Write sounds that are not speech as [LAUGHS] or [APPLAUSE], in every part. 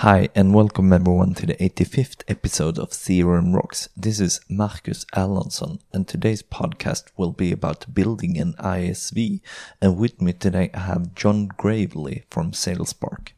Hi, and welcome everyone to the 85th episode of CRM Rocks. This is Marcus Erlandsson, and today's podcast will be about building an ISV. And with me today, I have John Gravely from SalesSpark.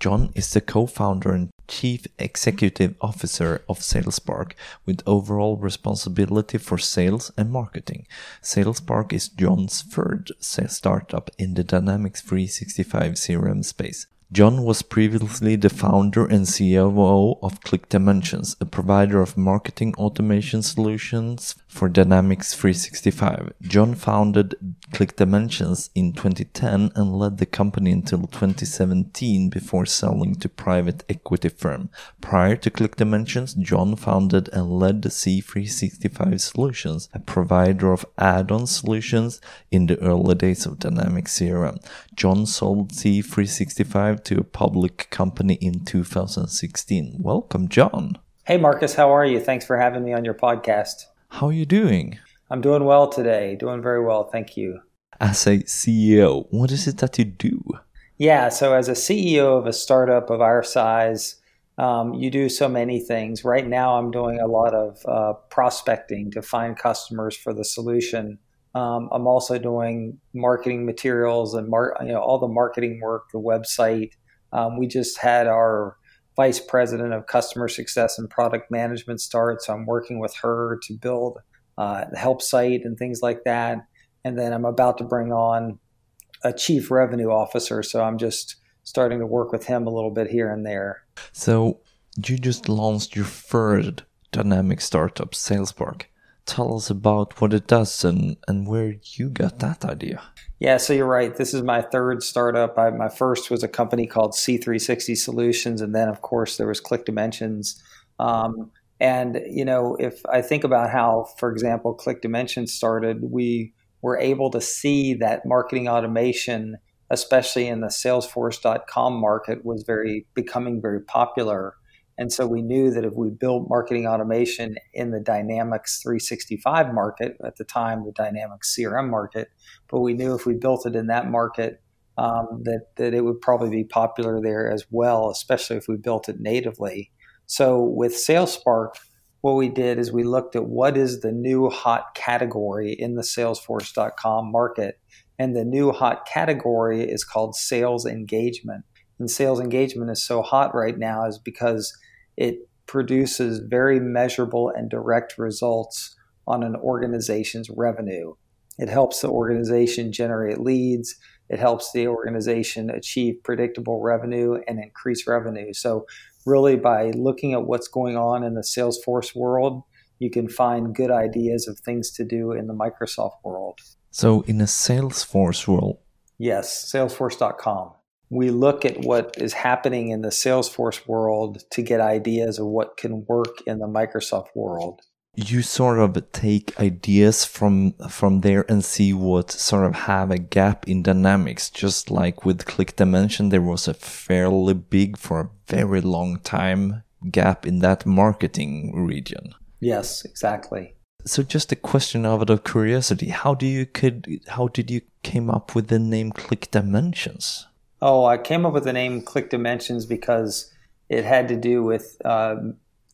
John is the co-founder and chief executive officer of SalesSpark with overall responsibility for sales and marketing. SalesSpark is John's third startup in the Dynamics 365 CRM space. John was previously the founder and COO of ClickDimensions, a provider of marketing automation solutions for Dynamics 365. John founded ClickDimensions in 2010 and led the company until 2017 before selling to private equity firm. Prior to ClickDimensions, John founded and led the C360 Solutions, a provider of add-on solutions in the early days of Dynamics CRM. John sold C365 to a public company in 2016. Welcome, John. Hey, Marcus, how are you? Thanks for having me on your podcast. How are you doing? I'm doing well today. Doing very well. Thank you. As a CEO, what is it that you do? Yeah, so as a CEO of a startup of our size, um, you do so many things. Right now, I'm doing a lot of uh, prospecting to find customers for the solution um, I'm also doing marketing materials and mar- you know all the marketing work, the website. Um, we just had our vice president of customer success and product management start, so I'm working with her to build uh, the help site and things like that. And then I'm about to bring on a chief revenue officer, so I'm just starting to work with him a little bit here and there. So you just launched your third dynamic startup, SalesSpark tell us about what it does and, and where you got that idea. Yeah, so you're right. This is my third startup. I, my first was a company called C360 Solutions, and then, of course, there was ClickDimensions. Um, and you know, if I think about how, for example, ClickDimensions started, we were able to see that marketing automation, especially in the Salesforce.com market, was very becoming very popular. And so we knew that if we built marketing automation in the Dynamics 365 market, at the time the Dynamics CRM market, but we knew if we built it in that market, um, that, that it would probably be popular there as well, especially if we built it natively. So with SalesSpark, what we did is we looked at what is the new hot category in the Salesforce.com market. And the new hot category is called sales engagement. And sales engagement is so hot right now is because it produces very measurable and direct results on an organization's revenue. It helps the organization generate leads. It helps the organization achieve predictable revenue and increase revenue. So, really, by looking at what's going on in the Salesforce world, you can find good ideas of things to do in the Microsoft world. So, in a Salesforce world? Yes, salesforce.com we look at what is happening in the Salesforce world to get ideas of what can work in the Microsoft world. You sort of take ideas from from there and see what sort of have a gap in dynamics. Just like with ClickDimension, there was a fairly big for a very long time gap in that marketing region. Yes, exactly. So just a question out of curiosity, how do you could how did you came up with the name ClickDimensions? Oh, I came up with the name Click Dimensions because it had to do with uh,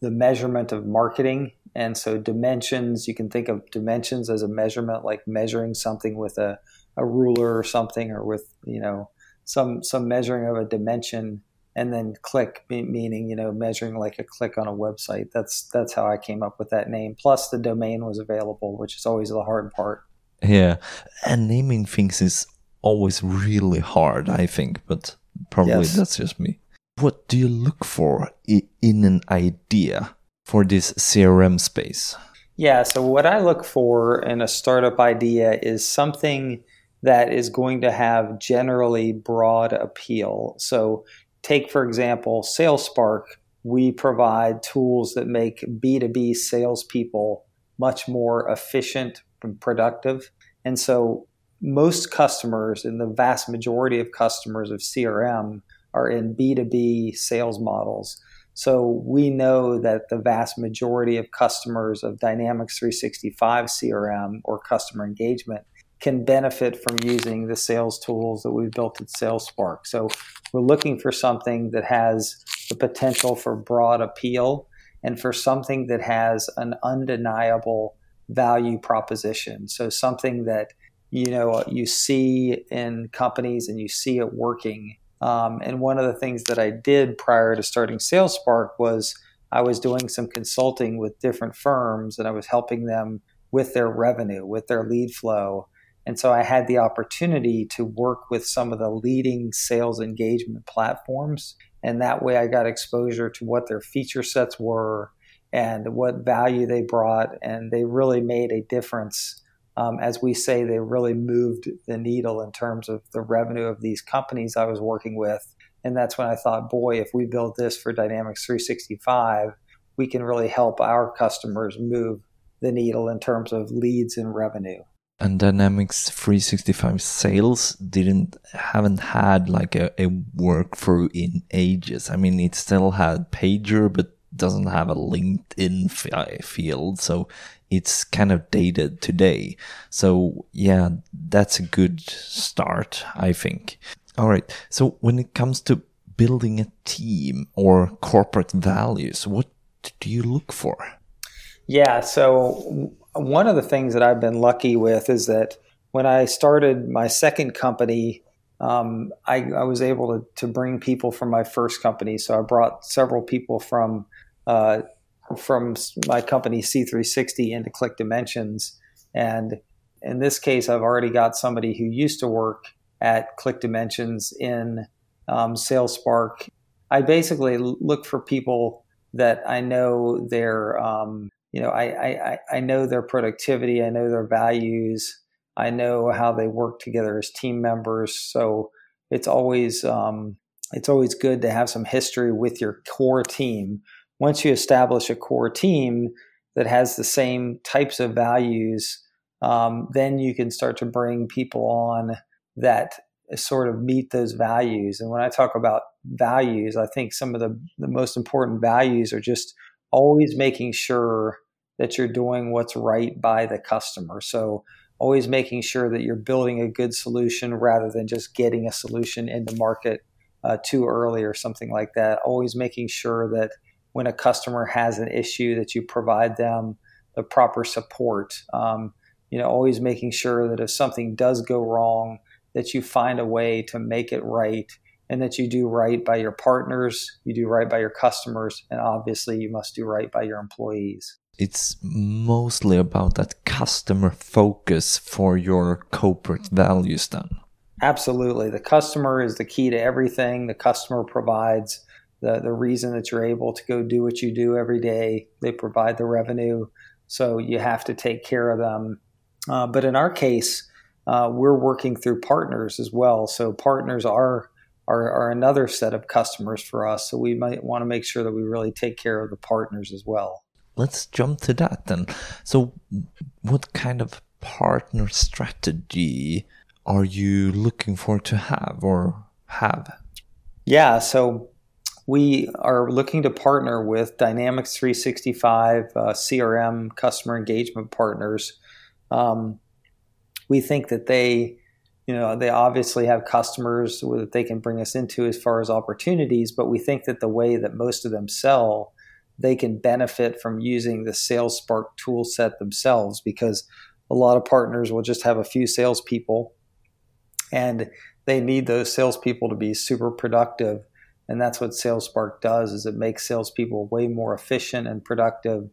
the measurement of marketing. And so, dimensions, you can think of dimensions as a measurement, like measuring something with a, a ruler or something, or with, you know, some, some measuring of a dimension. And then click, meaning, you know, measuring like a click on a website. That's, that's how I came up with that name. Plus, the domain was available, which is always the hard part. Yeah. And naming things is always really hard, I think, but probably yes. that's just me. What do you look for in an idea for this CRM space? Yeah, so what I look for in a startup idea is something that is going to have generally broad appeal. So, take for example, SalesSpark. We provide tools that make B2B salespeople much more efficient and productive. And so, most customers and the vast majority of customers of CRM are in B2B sales models. So we know that the vast majority of customers of Dynamics 365 CRM or customer engagement can benefit from using the sales tools that we built at SalesSpark. So we're looking for something that has the potential for broad appeal and for something that has an undeniable value proposition. So something that you know you see in companies and you see it working. Um, and one of the things that I did prior to starting SalesSpark was I was doing some consulting with different firms and I was helping them with their revenue, with their lead flow. And so I had the opportunity to work with some of the leading sales engagement platforms. And that way I got exposure to what their feature sets were and what value they brought. And they really made a difference. Um, as we say, they really moved the needle in terms of the revenue of these companies I was working with. And that's when I thought, boy, if we build this for Dynamics 365, we can really help our customers move the needle in terms of leads and revenue. And Dynamics 365 sales didn't haven't had like a, a workflow in ages. I mean, it still had Pager, but doesn't have a LinkedIn field, so it's kind of dated today. So yeah, that's a good start, I think. All right. So when it comes to building a team or corporate values, what do you look for? Yeah. So one of the things that I've been lucky with is that when I started my second company, um, I, I, was able to, to bring people from my first company. So I brought several people from uh, from my company C360 into Click Dimensions, and in this case, I've already got somebody who used to work at Click Dimensions in um, SalesSpark. I basically look for people that I know their, um, you know, I, I, I know their productivity, I know their values, I know how they work together as team members. So it's always um, it's always good to have some history with your core team. Once you establish a core team that has the same types of values, um, then you can start to bring people on that sort of meet those values. And when I talk about values, I think some of the, the most important values are just always making sure that you're doing what's right by the customer. So, always making sure that you're building a good solution rather than just getting a solution into market uh, too early or something like that. Always making sure that when a customer has an issue, that you provide them the proper support. Um, you know, always making sure that if something does go wrong, that you find a way to make it right and that you do right by your partners, you do right by your customers, and obviously you must do right by your employees. It's mostly about that customer focus for your corporate values, then. Absolutely. The customer is the key to everything. The customer provides the, the reason that you're able to go do what you do every day. They provide the revenue. So you have to take care of them. Uh, but in our case, uh, we're working through partners as well. So partners are, are, are another set of customers for us. So we might want to make sure that we really take care of the partners as well. Let's jump to that then. So, what kind of partner strategy are you looking for to have or have? Yeah, so we are looking to partner with Dynamics 365 uh, CRM customer engagement partners. Um, we think that they you know they obviously have customers that they can bring us into as far as opportunities but we think that the way that most of them sell they can benefit from using the SalesSpark tool set themselves because a lot of partners will just have a few salespeople and they need those salespeople to be super productive and that's what SalesSpark does is it makes salespeople way more efficient and productive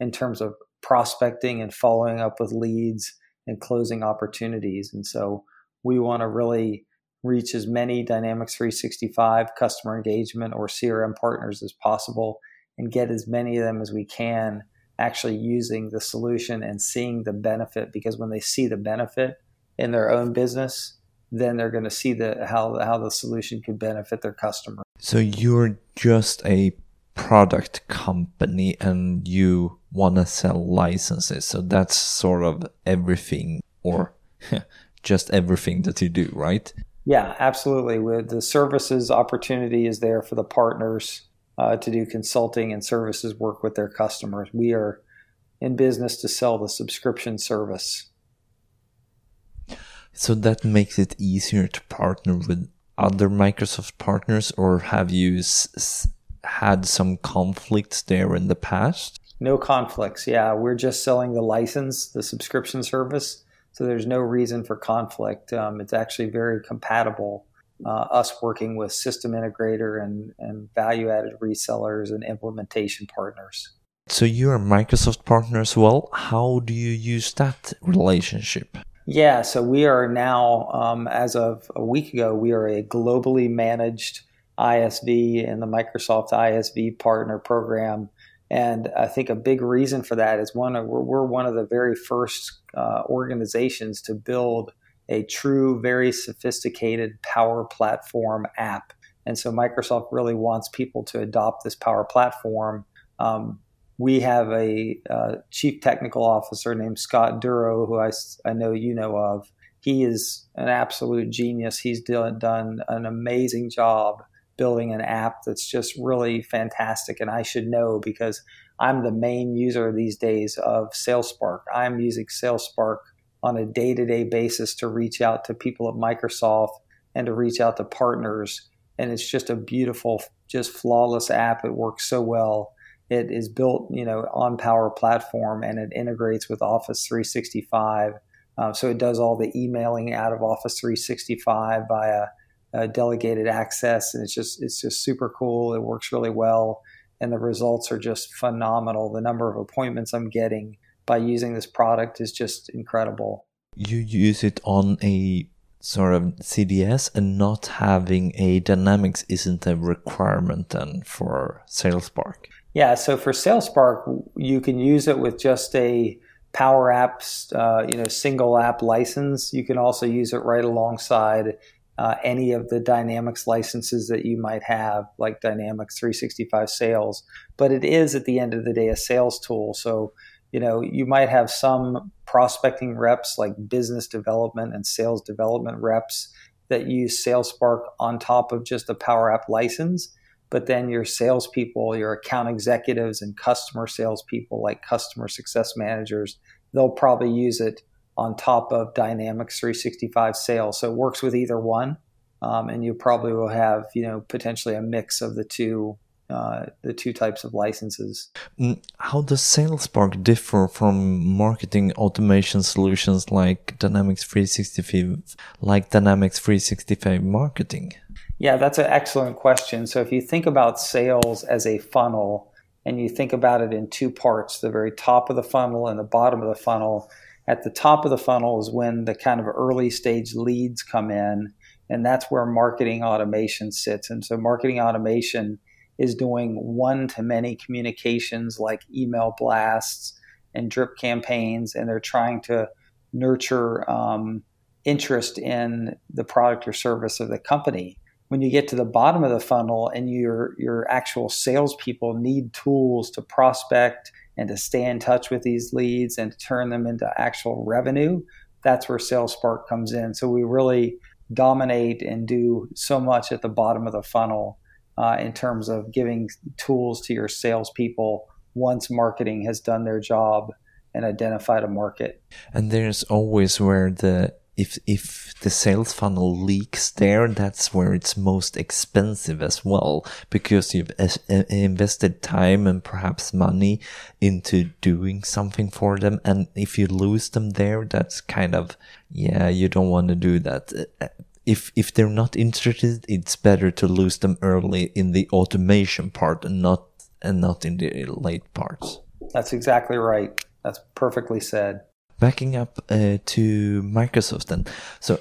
in terms of prospecting and following up with leads and closing opportunities. And so we want to really reach as many Dynamics 365 customer engagement or CRM partners as possible and get as many of them as we can actually using the solution and seeing the benefit because when they see the benefit in their own business then they're going to see the how how the solution could benefit their customer so you're just a product company and you want to sell licenses. So that's sort of everything or [LAUGHS] just everything that you do, right? Yeah, absolutely. With the services opportunity is there for the partners uh, to do consulting and services work with their customers. We are in business to sell the subscription service. So that makes it easier to partner with other Microsoft partners, or have you had some conflicts there in the past? No conflicts. Yeah, we're just selling the license, the subscription service. So there's no reason for conflict. Um, it's actually very compatible. Uh, us working with system integrator and, and value added resellers and implementation partners. So you're a Microsoft partner as well. How do you use that relationship? Yeah, so we are now, um, as of a week ago, we are a globally managed ISV in the Microsoft ISV Partner Program. And I think a big reason for that is one, we're, we're one of the very first uh, organizations to build a true, very sophisticated Power Platform app. And so Microsoft really wants people to adopt this Power Platform. Um, we have a uh, chief technical officer named Scott Durow, who I, I know you know of. He is an absolute genius. He's done, done an amazing job building an app that's just really fantastic. And I should know because I'm the main user these days of SalesSpark. I'm using SalesSpark on a day to day basis to reach out to people at Microsoft and to reach out to partners. And it's just a beautiful, just flawless app. It works so well. It is built, you know, on Power Platform and it integrates with Office 365. Uh, so it does all the emailing out of Office 365 via uh, delegated access, and it's just it's just super cool. It works really well, and the results are just phenomenal. The number of appointments I'm getting by using this product is just incredible. You use it on a sort of CDS and not having a Dynamics isn't a requirement then for SalesSpark. Yeah, so for SalesSpark, you can use it with just a Power Apps, uh, you know, single app license. You can also use it right alongside uh, any of the Dynamics licenses that you might have, like Dynamics 365 Sales. But it is at the end of the day a sales tool. So, you know, you might have some prospecting reps like business development and sales development reps that use SalesSpark on top of just a Power App license. But then your salespeople, your account executives, and customer salespeople, like customer success managers, they'll probably use it on top of Dynamics 365 sales. So it works with either one. Um, and you probably will have, you know, potentially a mix of the two uh, the two types of licenses. Mm, how does SalesSpark differ from marketing automation solutions like Dynamics 365, like Dynamics 365 marketing? Yeah, that's an excellent question. So if you think about sales as a funnel and you think about it in two parts, the very top of the funnel and the bottom of the funnel, at the top of the funnel is when the kind of early stage leads come in, and that's where marketing automation sits. And so, marketing automation is doing one to many communications like email blasts and drip campaigns, and they're trying to nurture um, interest in the product or service of the company. When you get to the bottom of the funnel and your your actual salespeople need tools to prospect and to stay in touch with these leads and to turn them into actual revenue, that's where SalesSpark comes in. So we really dominate and do so much at the bottom of the funnel uh, in terms of giving tools to your salespeople once marketing has done their job and identified a market. And there's always where the if if the sales funnel leaks there, that's where it's most expensive as well because you've invested time and perhaps money into doing something for them, and if you lose them there, that's kind of yeah, you don't want to do that. If if they're not interested, it's better to lose them early in the automation part and not and not in the late parts. That's exactly right. That's perfectly said backing up uh, to Microsoft then. So,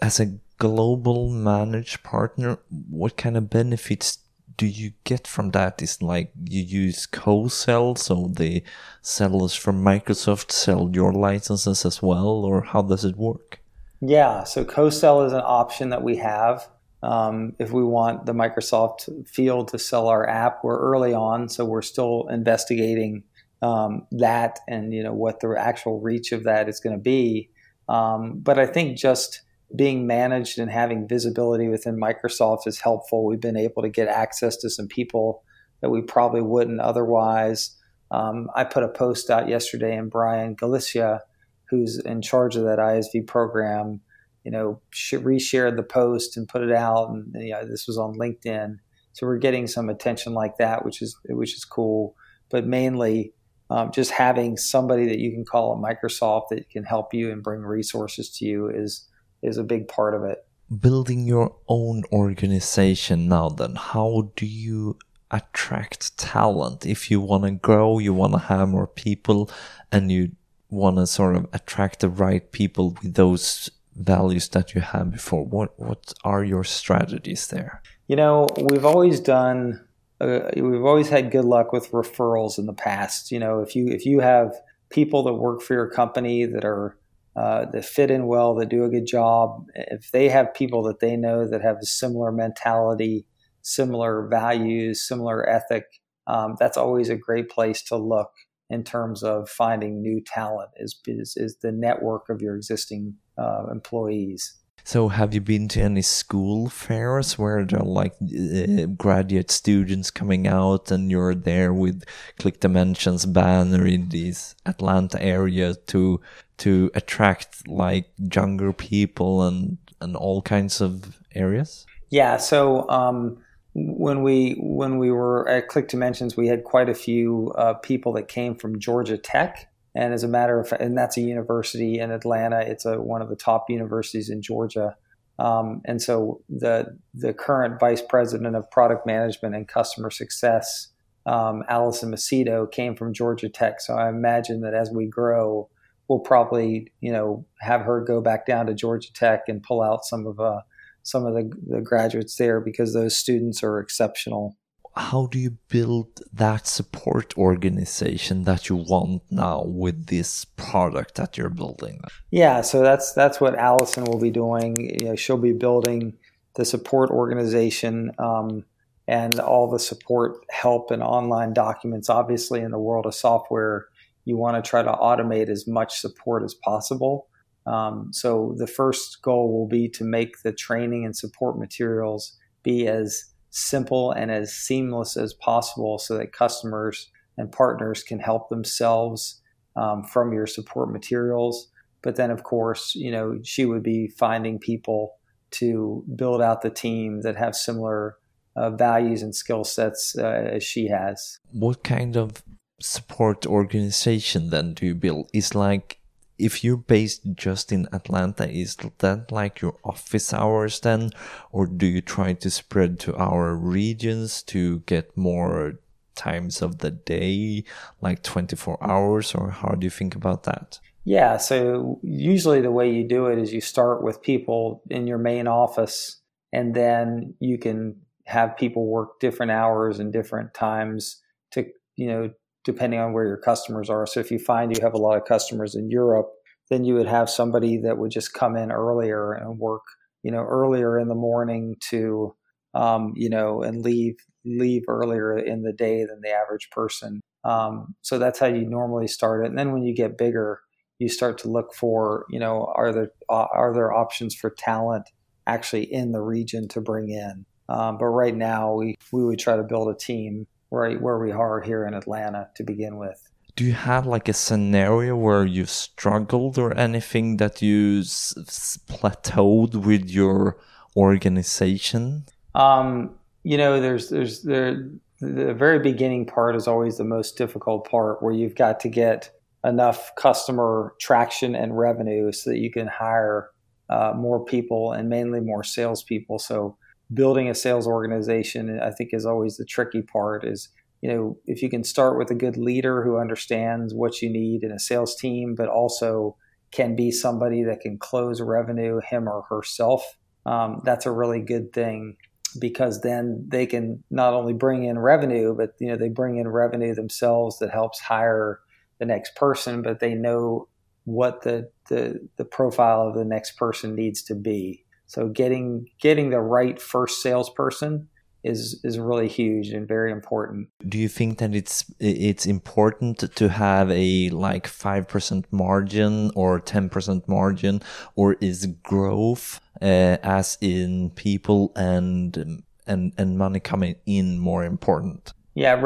as a global managed partner, what kind of benefits do you get from that? Is like you use co-sell, so the sellers from Microsoft sell your licenses as well, or how does it work? Yeah, so co-sell is an option that we have. Um, if we want the Microsoft field to sell our app, we're early on, so we're still investigating um, that and you know what the actual reach of that is going to be. Um, but I think just being managed and having visibility within Microsoft is helpful. We've been able to get access to some people that we probably wouldn't otherwise. Um, I put a post out yesterday, and Brian Galicia, who's in charge of that ISV program, you know, reshared the post and put it out. And you know, this was on LinkedIn, So we're getting some attention like that, which is which is cool. But mainly, um, just having somebody that you can call at Microsoft that can help you and bring resources to you is is a big part of it. Building your own organization now, then how do you attract talent? If you want to grow, you want to have more people, and you want to sort of attract the right people with those values that you had before. What what are your strategies there? You know, we've always done. Uh, we've always had good luck with referrals in the past. You know, if you if you have people that work for your company that are uh, that fit in well, that do a good job, if they have people that they know that have a similar mentality, similar values, similar ethic, um, that's always a great place to look in terms of finding new talent is, is, is the network of your existing uh, employees. So, have you been to any school fairs where there are like uh, graduate students coming out, and you're there with Click Dimensions banner in this Atlanta area to to attract like younger people and and all kinds of areas? Yeah. So, um, when we when we were at Click Dimensions, we had quite a few uh, people that came from Georgia Tech, and as a matter of fact, and that's a university in Atlanta. It's a one of the top universities in Georgia. Um, and so the the current vice president of product management and customer success, um, Allison Macedo, came from Georgia Tech. So I imagine that as we grow, we'll probably you know have her go back down to Georgia Tech and pull out some of uh, some of the, the graduates there because those students are exceptional. How do you build that support organization that you want now with this product that you're building? Yeah, so that's that's what Allison will be doing. You know, she'll be building the support organization um, and all the support help and online documents. Obviously, in the world of software, you want to try to automate as much support as possible. Um, so the first goal will be to make the training and support materials be as simple and as seamless as possible so that customers and partners can help themselves um, from your support materials. But then, of course, you know, she would be finding people to build out the team that have similar uh, values and skill sets uh, as she has. What kind of support organization then do you build? Is like if you're based just in Atlanta, is that like your office hours then? Or do you try to spread to our regions to get more times of the day, like 24 hours? Or how do you think about that? Yeah, so usually the way you do it is you start with people in your main office, and then you can have people work different hours and different times to, you know, depending on where your customers are. So if you find you have a lot of customers in Europe, then you would have somebody that would just come in earlier and work, you know, earlier in the morning to, um, you know, and leave leave earlier in the day than the average person. Um, so that's how you normally start it. And then when you get bigger, you start to look for, you know, are there uh, are there options for talent actually in the region to bring in? Um, but right now, we we would try to build a team right where we are here in Atlanta to begin with. Do you have like a scenario where you struggled or anything that you plateaued with your organization? Um, you know, there's there's there the very beginning part is always the most difficult part where you've got to get enough customer traction and revenue so that you can hire uh, more people and mainly more salespeople. So building a sales organization, I think, is always the tricky part. Is you know if you can start with a good leader who understands what you need in a sales team, but also can be somebody that can close revenue him or herself. Um, that's a really good thing because then they can not only bring in revenue, but you know they bring in revenue themselves that helps hire the next person, but they know what the, the the profile of the next person needs to be. So getting getting the right first salesperson is is really huge and very important. Do you think that it's it's important to have a like five percent margin or ten percent margin, or is growth uh, as in people and and and money coming in more important? Yeah,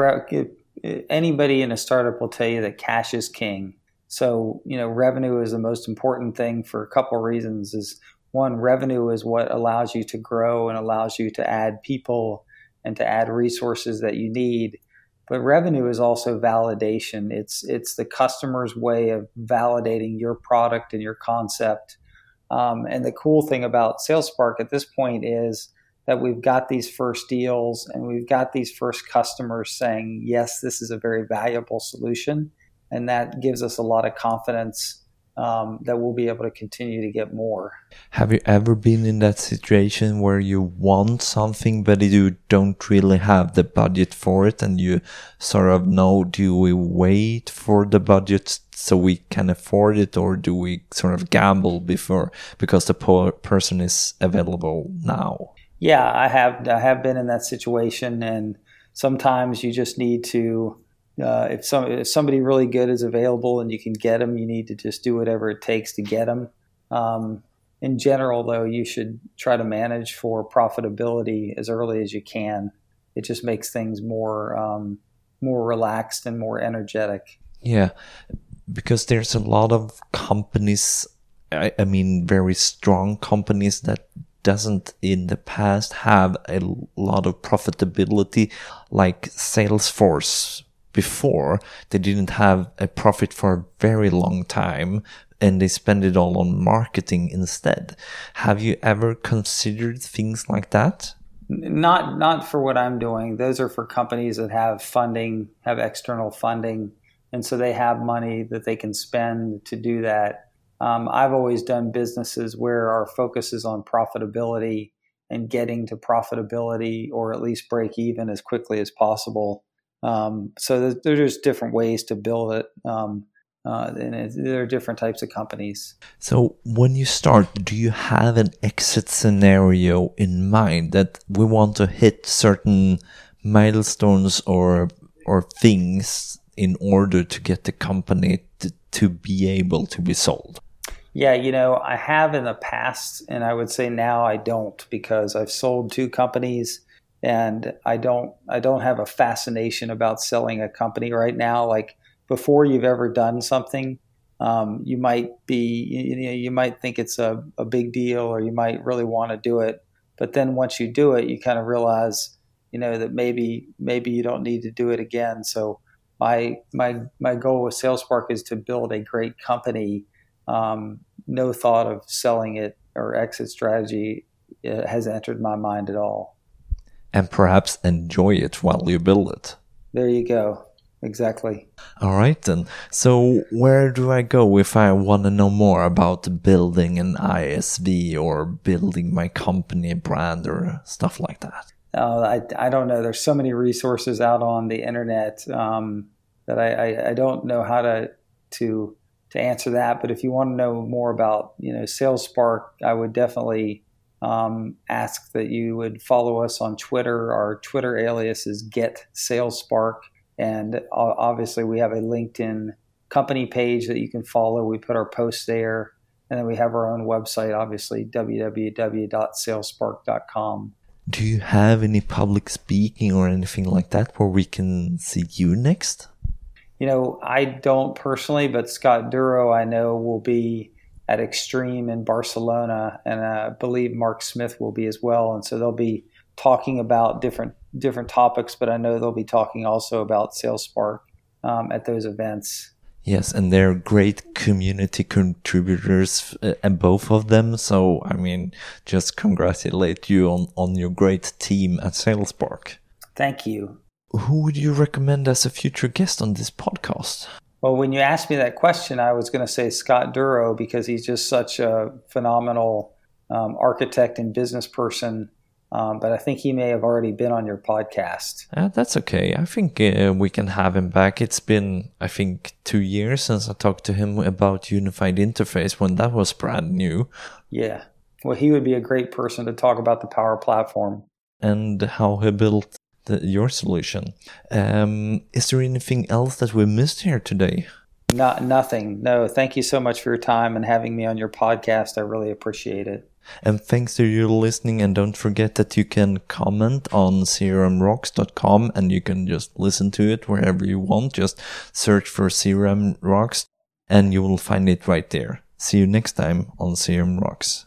anybody in a startup will tell you that cash is king. So you know, revenue is the most important thing for a couple of reasons. Is one, revenue is what allows you to grow and allows you to add people and to add resources that you need. But revenue is also validation. It's it's the customer's way of validating your product and your concept. Um, and the cool thing about SalesSpark at this point is that we've got these first deals and we've got these first customers saying, yes, this is a very valuable solution. And that gives us a lot of confidence um, that we'll be able to continue to get more. Have you ever been in that situation where you want something, but you don't really have the budget for it, and you sort of know do we wait for the budget so we can afford it, or do we sort of gamble before because the person is available now? Yeah, I have. I have been in that situation, and sometimes you just need to uh, if some if somebody really good is available and you can get them, you need to just do whatever it takes to get them. Um, in general, though, you should try to manage for profitability as early as you can. It just makes things more um, more relaxed and more energetic. Yeah, because there's a lot of companies. I, I mean, very strong companies that doesn't in the past have a lot of profitability like Salesforce before they didn't have a profit for a very long time and they spend it all on marketing instead. Have you ever considered things like that? Not not for what I'm doing. Those are for companies that have funding, have external funding, and so they have money that they can spend to do that. Um, I've always done businesses where our focus is on profitability and getting to profitability or at least break even as quickly as possible. Um, so there's, there's different ways to build it. Um, uh, and there are different types of companies. So when you start, do you have an exit scenario in mind that we want to hit certain milestones or or things in order to get the company to, to be able to be sold? Yeah, you know, I have in the past, and I would say now I don't because I've sold two companies and I don't I don't have a fascination about selling a company right now. Like before you've ever done something, um, you might be you know you might think it's a, a big deal or you might really want to do it, but then once you do it, you kind of realize you know that maybe maybe you don't need to do it again. So my my my goal with SalesSpark is to build a great company. Um, no thought of selling it or exit strategy uh, has entered my mind at all and perhaps enjoy it while you build it. There you go. Exactly. All right then. So where do I go if I want to know more about building an ISV or building my company brand or stuff like that? Uh, I, I don't know. There's so many resources out on the internet um, that I, I, I, don't know how to to to answer that. But if you want to know more about you know SalesSpark, I would definitely um, ask that you would follow us on Twitter. Our Twitter alias is Get Sales Spark, and obviously we have a LinkedIn company page that you can follow. We put our posts there, and then we have our own website, obviously www.salespark.com. Do you have any public speaking or anything like that where we can see you next? You know, I don't personally, but Scott Durow, I know, will be at Extreme in Barcelona, and I believe Mark Smith will be as well. And so they'll be talking about different different topics, but I know they'll be talking also about SalesSpark um, at those events. Yes, and they're great community contributors, uh, and both of them. So, I mean, just congratulate you on, on your great team at SalesSpark. Thank you. Who would you recommend as a future guest on this podcast? Well, when you asked me that question, I was going to say Scott Durow because he's just such a phenomenal um, architect and business person. Um, but I think he may have already been on your podcast. Uh, that's okay. I think uh, we can have him back. It's been, I think, two years since I talked to him about Unified Interface when that was brand new. Yeah. Well, he would be a great person to talk about the Power Platform and how he built the, your solution. Um, is there anything else that we missed here today? Not nothing. No, thank you so much for your time and having me on your podcast. I really appreciate it. And thanks to you listening. And don't forget that you can comment on crmrocks.com and you can just listen to it wherever you want. Just search for CRM Rocks and you will find it right there. See you next time on CRM Rocks.